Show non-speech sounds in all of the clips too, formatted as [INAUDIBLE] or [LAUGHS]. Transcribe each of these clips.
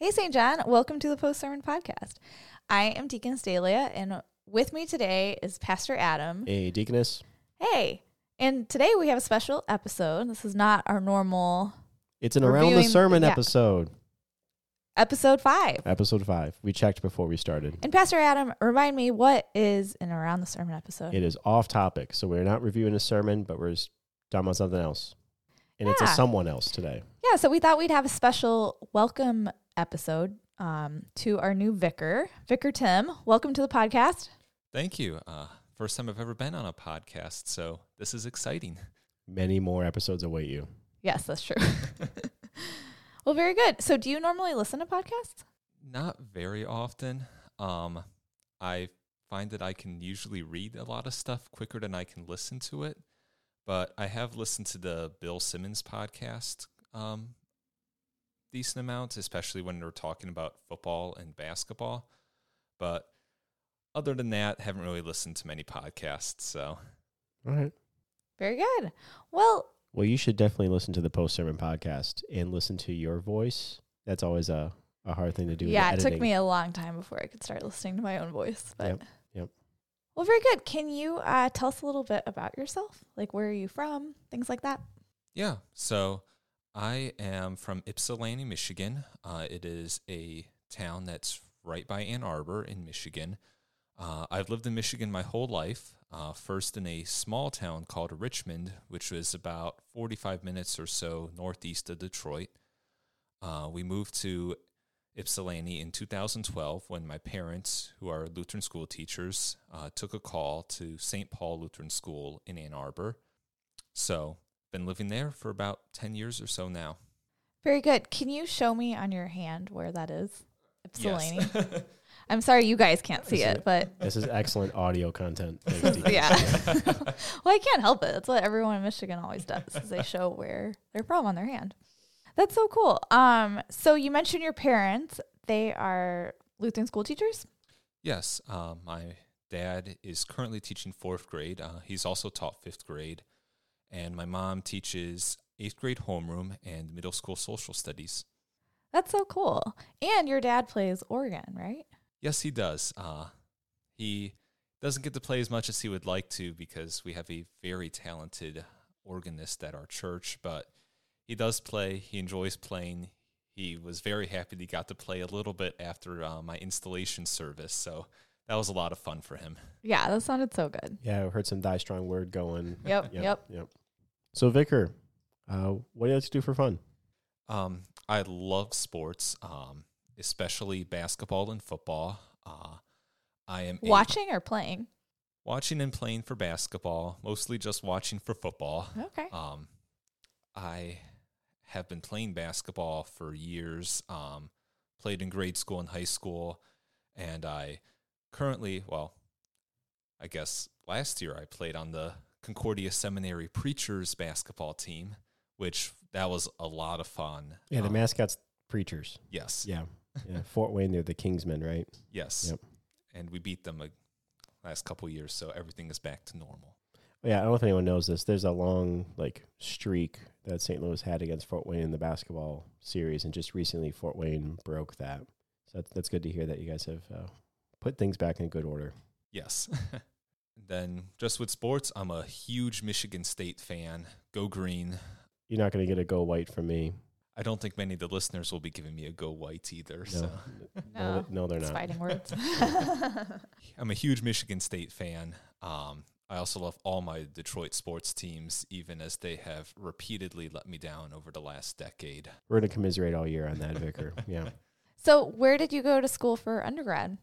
Hey, St. John. Welcome to the Post Sermon Podcast. I am Deacon Dahlia, and with me today is Pastor Adam. Hey, Deaconess. Hey. And today we have a special episode. This is not our normal It's an Around the Sermon yeah. episode. episode five. Episode five. We checked before we started. And Pastor Adam, remind me what is an Around the Sermon episode? It is off topic. So we're not reviewing a sermon, but we're just talking about something else. And it's a someone else today. yeah, so we thought we'd have a special welcome episode um, to our new vicar, Vicar Tim. Welcome to the podcast. Thank you. Uh, first time I've ever been on a podcast, so this is exciting. Many more episodes await you. Yes, that's true. [LAUGHS] well, very good. So, do you normally listen to podcasts? Not very often. Um, I find that I can usually read a lot of stuff quicker than I can listen to it. But I have listened to the Bill Simmons podcast um, decent amount, especially when we're talking about football and basketball. But other than that, haven't really listened to many podcasts. So All right. Very good. Well, Well, you should definitely listen to the post sermon podcast and listen to your voice. That's always a, a hard thing to do. yeah, it took me a long time before I could start listening to my own voice. But Yep, yep. Well, very good. Can you uh, tell us a little bit about yourself? Like, where are you from? Things like that. Yeah. So I am from Ypsilanti, Michigan. Uh, it is a town that's right by Ann Arbor in Michigan. Uh, I've lived in Michigan my whole life. Uh, first in a small town called Richmond, which was about 45 minutes or so northeast of Detroit. Uh, we moved to Ypsilanti in 2012 when my parents, who are Lutheran school teachers, uh, took a call to St. Paul Lutheran School in Ann Arbor. So, been living there for about 10 years or so now. Very good. Can you show me on your hand where that is? Ypsilanti. Yes. [LAUGHS] I'm sorry you guys can't see See it, it. but This is excellent audio content. [LAUGHS] Thanks, yeah. [LAUGHS] well, I can't help it. That's what everyone in Michigan always does. Is they show where they're from on their hand. That's so cool. Um, so you mentioned your parents. They are Lutheran school teachers. yes. Um, my dad is currently teaching fourth grade. Uh, he's also taught fifth grade. And my mom teaches eighth grade homeroom and middle school social studies. That's so cool. And your dad plays organ, right? Yes, he does. Uh, he doesn't get to play as much as he would like to because we have a very talented organist at our church, but he does play. He enjoys playing. He was very happy that he got to play a little bit after uh, my installation service, so that was a lot of fun for him. Yeah, that sounded so good. Yeah, I heard some die strong word going. Yep, Yep. yep. Yep. So, Vicar, uh, what do you like to do for fun? Um, I love sports, um, especially basketball and football. Uh, I am a- Watching or playing? watching and playing for basketball, mostly just watching for football. Okay. Um, I have been playing basketball for years. Um, played in grade school and high school, and I currently, well, I guess last year I played on the Concordia Seminary Preachers basketball team, which that was a lot of fun. Yeah, the Um, mascot's preachers. Yes, Yeah. [LAUGHS] Yeah. Fort Wayne, they're the Kingsmen, right? yes, Yep. and we beat them uh, last couple years, so everything is back to normal. Yeah, I don't know if anyone knows this. There's a long like streak that St. Louis had against Fort Wayne in the basketball series, and just recently Fort Wayne broke that. So that's, that's good to hear that you guys have uh, put things back in good order. Yes. [LAUGHS] then just with sports, I'm a huge Michigan State fan. Go green. You're not going to get a go white from me. I don't think many of the listeners will be giving me a go white either. No, So [LAUGHS] no, No, no, they're It's not. fighting words. [LAUGHS] [LAUGHS] I'm a huge Michigan State fan. Um, I also love all my Detroit sports teams, even as they have repeatedly let me down over the last decade. We're going to commiserate all year on that, Vicar. Yeah. so, where did you go to school for undergrad?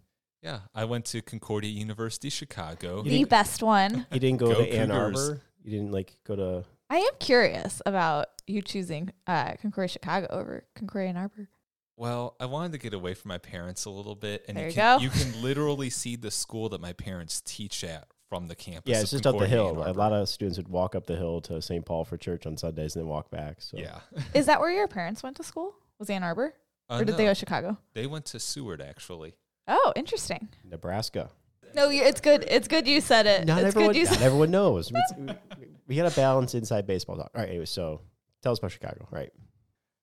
Yeah, I went to Concordia University, Chicago. You the best one. [LAUGHS] You didn't go, Go to Ann Arbor. You didn't like go to. I am curious about you choosing uh, Concordia Chicago over Concordia Ann Arbor. Well, I wanted to get away from my parents a little bit, and There you, you can, go. you can [LAUGHS] literally see the school that my parents teach at from the campus. Yeah, it's just up the hill. A lot of students would walk up the hill to St. Paul for church on Sundays and then walk back. So Yeah. Is that [LAUGHS] where your parents went to school? Was Ann Arbor? Uh, or did they go to Chicago? They went to Seward actually. Oh, interesting. Nebraska. No, it's good. It's good you said it. Not it's everyone. good you Not said everyone knows. [LAUGHS] It's- we- we got to balance inside baseball talk. All right. Anyway, so tell us about Chicago. Right.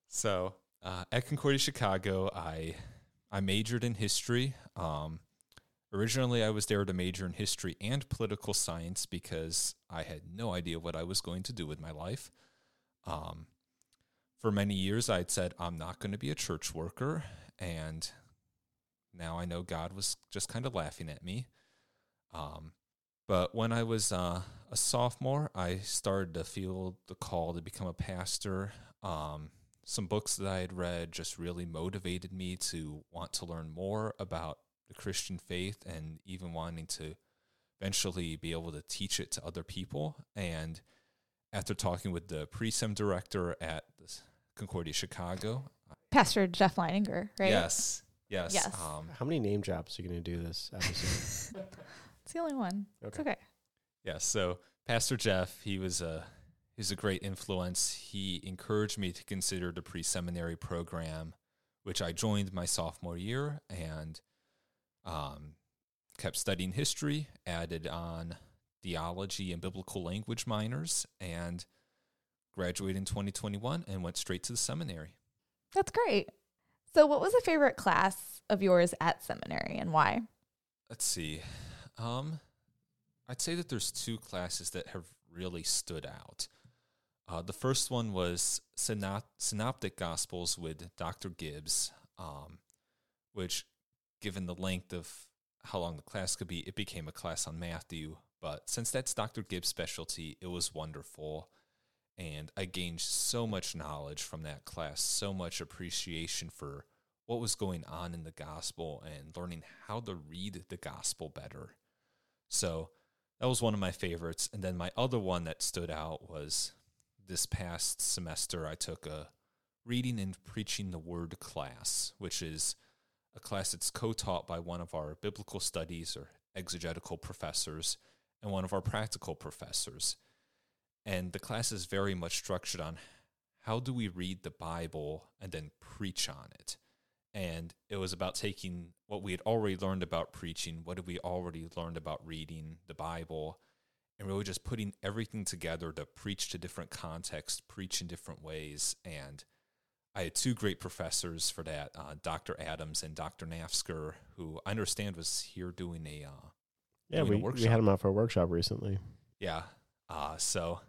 So Uh, at Concordia Chicago, I I majored in history. Um, originally, I was there to major in history and political science because I had no idea what I was going to do with my life. Um, for many years, I had said I'm not going to be a church worker, and now I know God was just kind of laughing at me. Um, but when I was uh, a sophomore, I started to feel the call to become a pastor. Um, some books that I had read just really motivated me to want to learn more about the Christian faith and even wanting to eventually be able to teach it to other people. And after talking with the pre-sem director at Concordia Chicago, Pastor Jeff Leininger, right? Yes. Yes. Yes. Um, How many name drops are you going to do this episode? [LAUGHS] It's the only one. It's okay. Yeah, so Pastor Jeff, he was a he's a great influence. He encouraged me to consider the pre-seminary program, which I joined my sophomore year and um, kept studying history, added on theology and biblical language minors, and graduated in 2021 and went straight to the seminary. That's great. So, what was a favorite class of yours at seminary and why? Let's see. Um, I'd say that there's two classes that have really stood out. Uh, the first one was synop- Synoptic Gospels with Dr. Gibbs, um, which, given the length of how long the class could be, it became a class on Matthew. But since that's Dr. Gibbs' specialty, it was wonderful. And I gained so much knowledge from that class, so much appreciation for what was going on in the gospel and learning how to read the gospel better. So that was one of my favorites. And then my other one that stood out was this past semester, I took a reading and preaching the word class, which is a class that's co taught by one of our biblical studies or exegetical professors and one of our practical professors. And the class is very much structured on how do we read the Bible and then preach on it. And it was about taking what we had already learned about preaching, what had we already learned about reading the Bible, and really just putting everything together to preach to different contexts, preach in different ways. And I had two great professors for that, uh, Dr. Adams and Dr. Nafzger, who I understand was here doing a uh, yeah, doing a we, we had them out for a workshop recently. yeah. Uh, so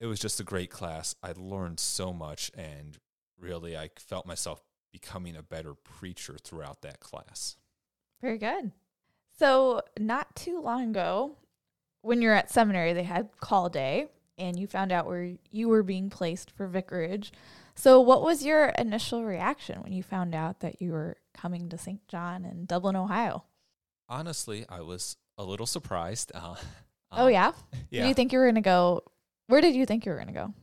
it was just a great class. I learned so much, and really, I felt myself becoming a better preacher throughout that class. Very good. So, not too long ago, when you're at seminary, they had call day and you found out where you were being placed for vicarage. So, what was your initial reaction when you found out that you were coming to St. John in Dublin, Ohio? Honestly, I was a little surprised. [LAUGHS] Uh, oh, um, yeah? [LAUGHS] yeah. Did you think you were going to go? Where did you think you were going to go?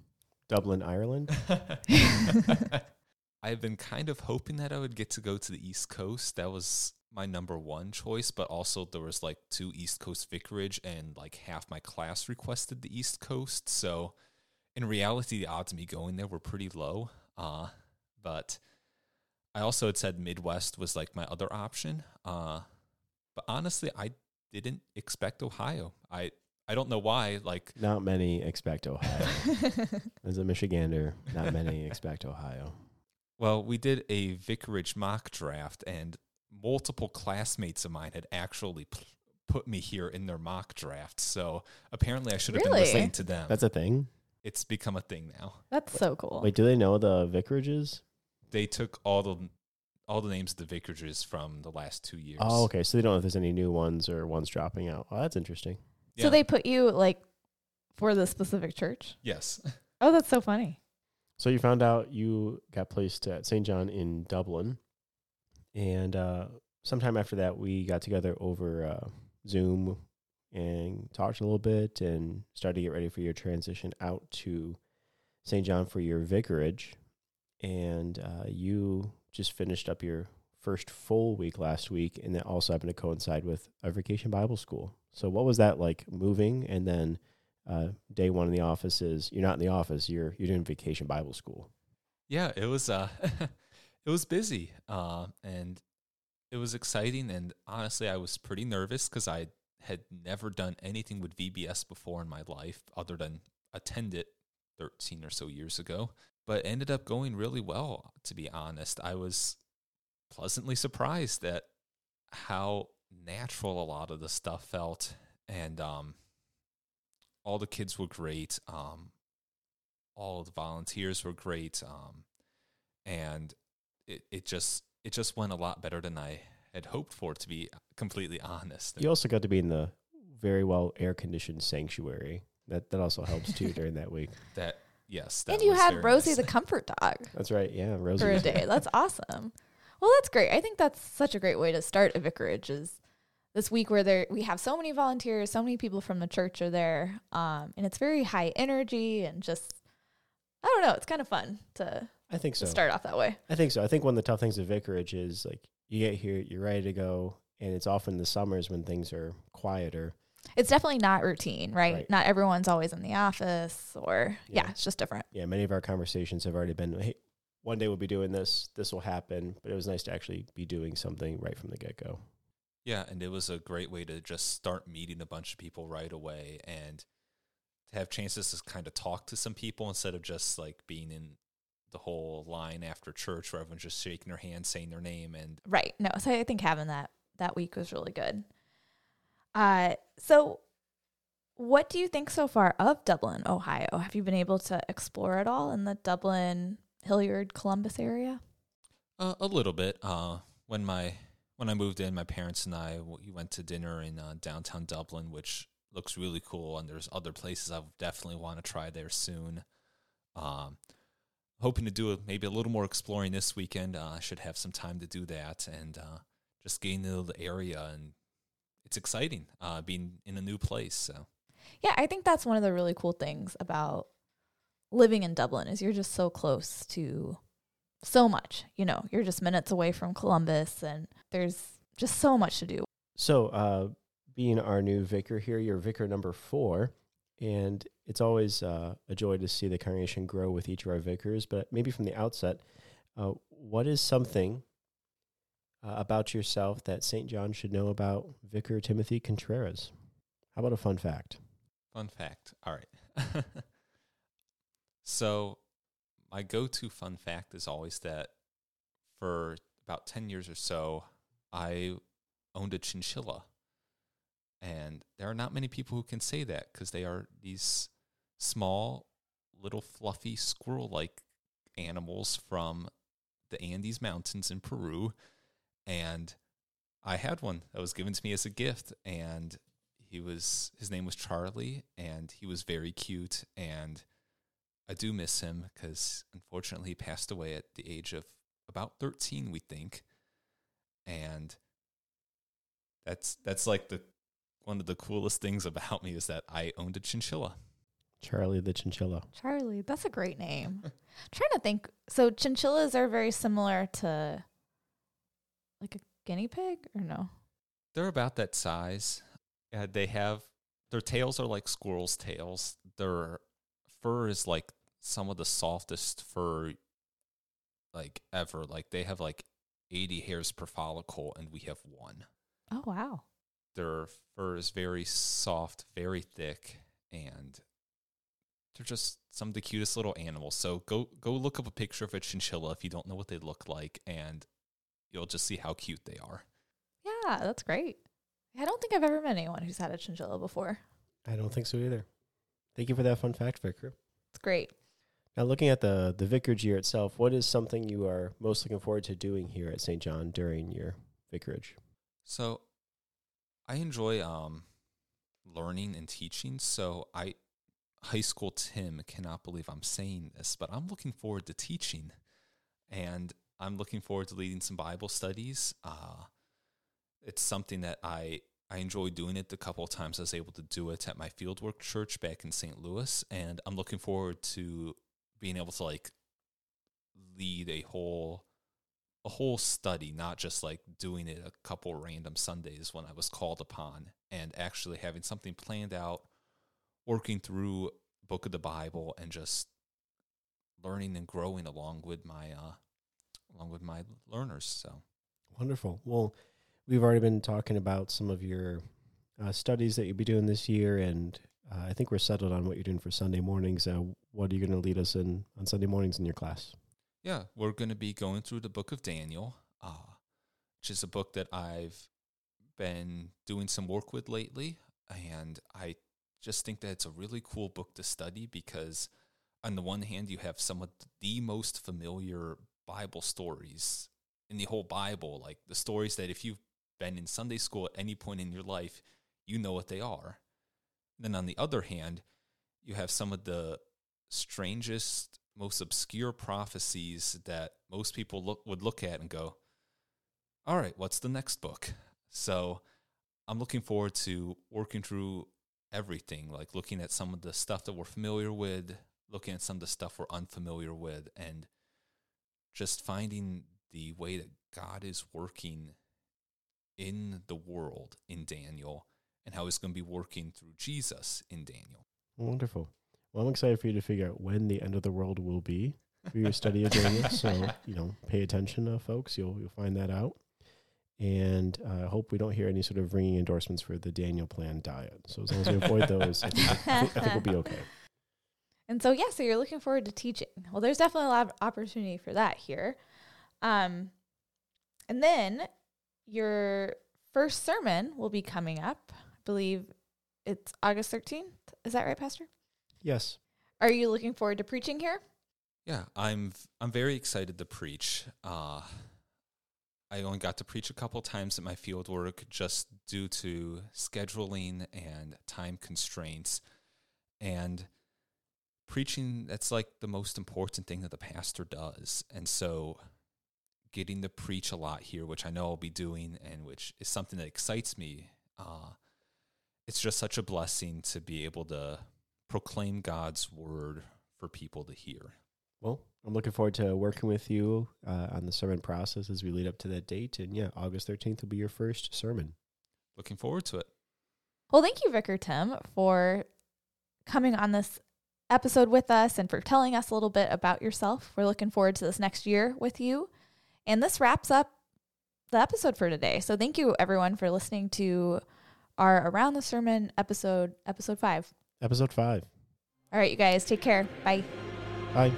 Dublin, Ireland. [LAUGHS] [LAUGHS] I've been kind of hoping that I would get to go to the East Coast. That was my number one choice, but also there was like two East Coast vicarage and like half my class requested the East Coast. So in reality, the odds of me going there were pretty low. Uh, but I also had said Midwest was like my other option. Uh, but honestly, I didn't expect Ohio. I I don't know why. Like Not many expect Ohio. [LAUGHS] As a Michigander, not many expect Ohio. Well, we did a vicarage mock draft, and multiple classmates of mine had actually p- put me here in their mock draft. So apparently, I should have Really? been listening to them. That's a thing. it's become a thing now. That's so cool. Wait, do they know the vicarages? They took all the all the names of the vicarages from the last two years. Oh, okay. So they don't know if there's any new ones or ones dropping out. Oh, that's interesting. So they put you like for the specific church? yes, [LAUGHS] Oh, that's so funny. So you found out you got placed at St. John in Dublin, and uh, sometime after that, we got together over uh, Zoom and talked a little bit and started to get ready for your transition out to St. John for your vicarage. And uh, you just finished up your first full week last week, and that also happened to coincide with our vacation Bible school. So, what was that like moving? And then uh, day one in the office is you're not in the office; you're you're doing vacation Bible school. yeah, it was uh, [LAUGHS] it was busy, uh, and it was exciting. And honestly, I was pretty nervous because I had never done anything with VBS before in my life, other than attend it 13 or so years ago. but ended up going really well. To be honest, I was pleasantly surprised at how natural a lot of the stuff felt, and um, all the kids were great. Um, all the volunteers were great, um, and it it just it just went a lot better than I had hoped for. To be completely honest, You also got to be in the very well air conditioned sanctuary. That that also helps too during that week. [LAUGHS] that yes, that and you was had Rosie nice. the comfort dog That's right. Yeah, Rosie. for a day. [LAUGHS] That's awesome. Well, that's great. I think that's such a great way to start a vicarage is this week where there we have so many volunteers, so many people from the church are there. Um, and it's very high energy and just I don't know, it's kind of fun to, I think so. to start off that way. I think so. I think one of the tough things of vicarage is like you get here, you're ready to go, and it's often the summers when things are quieter. It's definitely not routine, right? Right. Not everyone's always in the office or yeah, Yeah. it's just different. Yeah, many of our conversations have already been, hey, one day we'll be doing this. This will happen. But it was nice to actually be doing something right from the get go. Yeah, and it was a great way to just start meeting a bunch of people right away and to have chances to kind of talk to some people instead of just like being in the whole line after church where everyone's just shaking their hand, saying their name and Right. No, so I think having that that week was really good. Uh so what do you think so far of Dublin, Ohio? Have you been able to explore it all in the Dublin, Hilliard, Columbus area? uh, a little bit. Uh, when my when I moved in, my parents and I we went to dinner in uh, downtown Dublin, which looks really cool. And there's other places I definitely want to try there soon. Um, hoping to do a, maybe a little more exploring this weekend. Uh, I should have some time to do that and uh, just getting to the area. And it's exciting uh, being in a new place. So Yeah, I think that's one of the really cool things about living in Dublin is you're just so close to so much. You know, you're just minutes away from Columbus and there's just so much to do. So, uh, being our new vicar here, you're vicar number four, and it's always uh, a joy to see the congregation grow with each of our vicars. But maybe from the outset, uh, what is something uh, about yourself that St. John should know about Vicar Timothy Contreras? How about a fun fact? Fun fact. All right. [LAUGHS] so, my go to fun fact is always that for about 10 years or so, I owned a chinchilla. And there are not many people who can say that because they are these small, little, fluffy, squirrel like animals from the Andes Mountains in Peru. And I had one that was given to me as a gift. And he was his name was Charlie and he was very cute and I do miss him because unfortunately he passed away at the age of about 13 we think and that's that's like the one of the coolest things about me is that I owned a chinchilla. Charlie the Chinchilla. Charlie, that's a great name. [LAUGHS] trying to think. So chinchillas are very similar to like a guinea pig or no? They're about that size. Uh, they have their tails are like squirrels' tails. Their fur is like some of the softest fur like ever. Like they have like 80 hairs per follicle and we have one. Oh wow. Their fur is very soft, very thick, and they're just some of the cutest little animals. So go go look up a picture of a chinchilla if you don't know what they look like and you'll just see how cute they are. Yeah, that's great. I don't think I've ever met anyone who's had a chinchilla before. I don't think so either. Thank you for that fun fact, Vicar. It's great. Now, looking at the the vicarage year itself, what is something you are most looking forward to doing here at St. John during your vicarage? So I enjoy um learning and teaching. So I high school Tim cannot believe I'm saying this, but I'm looking forward to teaching and I'm looking forward to leading some Bible studies. Uh it's something that I I enjoy doing it the couple of times I was able to do it at my fieldwork church back in St. Louis and I'm looking forward to being able to like lead a whole a whole study, not just like doing it a couple random Sundays when I was called upon, and actually having something planned out, working through book of the Bible, and just learning and growing along with my uh, along with my learners. So Wonderful. Well, we've already been talking about some of your uh, studies that you'll be doing this year, and uh, I think we're settled on what you're doing for Sunday mornings. Uh, what are you going to lead us in on Sunday mornings in your class? Yeah, we're going to be going through the book of Daniel, uh, which is a book that I've been doing some work with lately. And I just think that it's a really cool book to study because, on the one hand, you have some of the most familiar Bible stories in the whole Bible, like the stories that if you've been in Sunday school at any point in your life, you know what they are. Then on the other hand, you have some of the strangest, most obscure prophecies that most people look, would look at and go, all right, what's the next book? So I'm looking forward to working through everything, like looking at some of the stuff that we're familiar with, looking at some of the stuff we're unfamiliar with, and just finding the way that God is working in the world in Daniel and how he's going to be working through Jesus in Daniel. Wonderful. Well, I'm excited for you to figure out when the end of the world will be for your study of Daniel. [LAUGHS] so, you know, pay attention, uh, folks. You'll you'll find that out. And I uh, hope we don't hear any sort of ringing endorsements for the Daniel Plan diet. So as long as we avoid those, I think, I think, I think we'll be okay. [LAUGHS] And so, yeah, so you're looking forward to teaching. Well, there's definitely a lot of opportunity for that here. Um, and then your first sermon will be coming up. I believe it's August 13th. Is that right, Pastor? Yes. Are you looking forward to preaching here? Yeah, I'm I'm very excited to preach. Uh, I only got to preach a couple times at my field work just due to scheduling and time constraints. And preaching, that's like the most important thing that the pastor does. And so getting to preach a lot here, which I know I'll be doing and which is something that excites me, uh, it's just such a blessing to be able to proclaim God's word for people to hear. Well, I'm looking forward to working with you uh, on the sermon process as we lead up to that date. And yeah, August 13th will be your first sermon. Looking forward to it. Well, thank you, Vicar Tim, for coming on this episode with us and for telling us a little bit about yourself. We're looking forward to this next year with you. And this wraps up the episode for today. So thank you, everyone, for listening to our Around the Sermon episode, episode five. Episode five. All right, you guys, take care. Bye. Bye.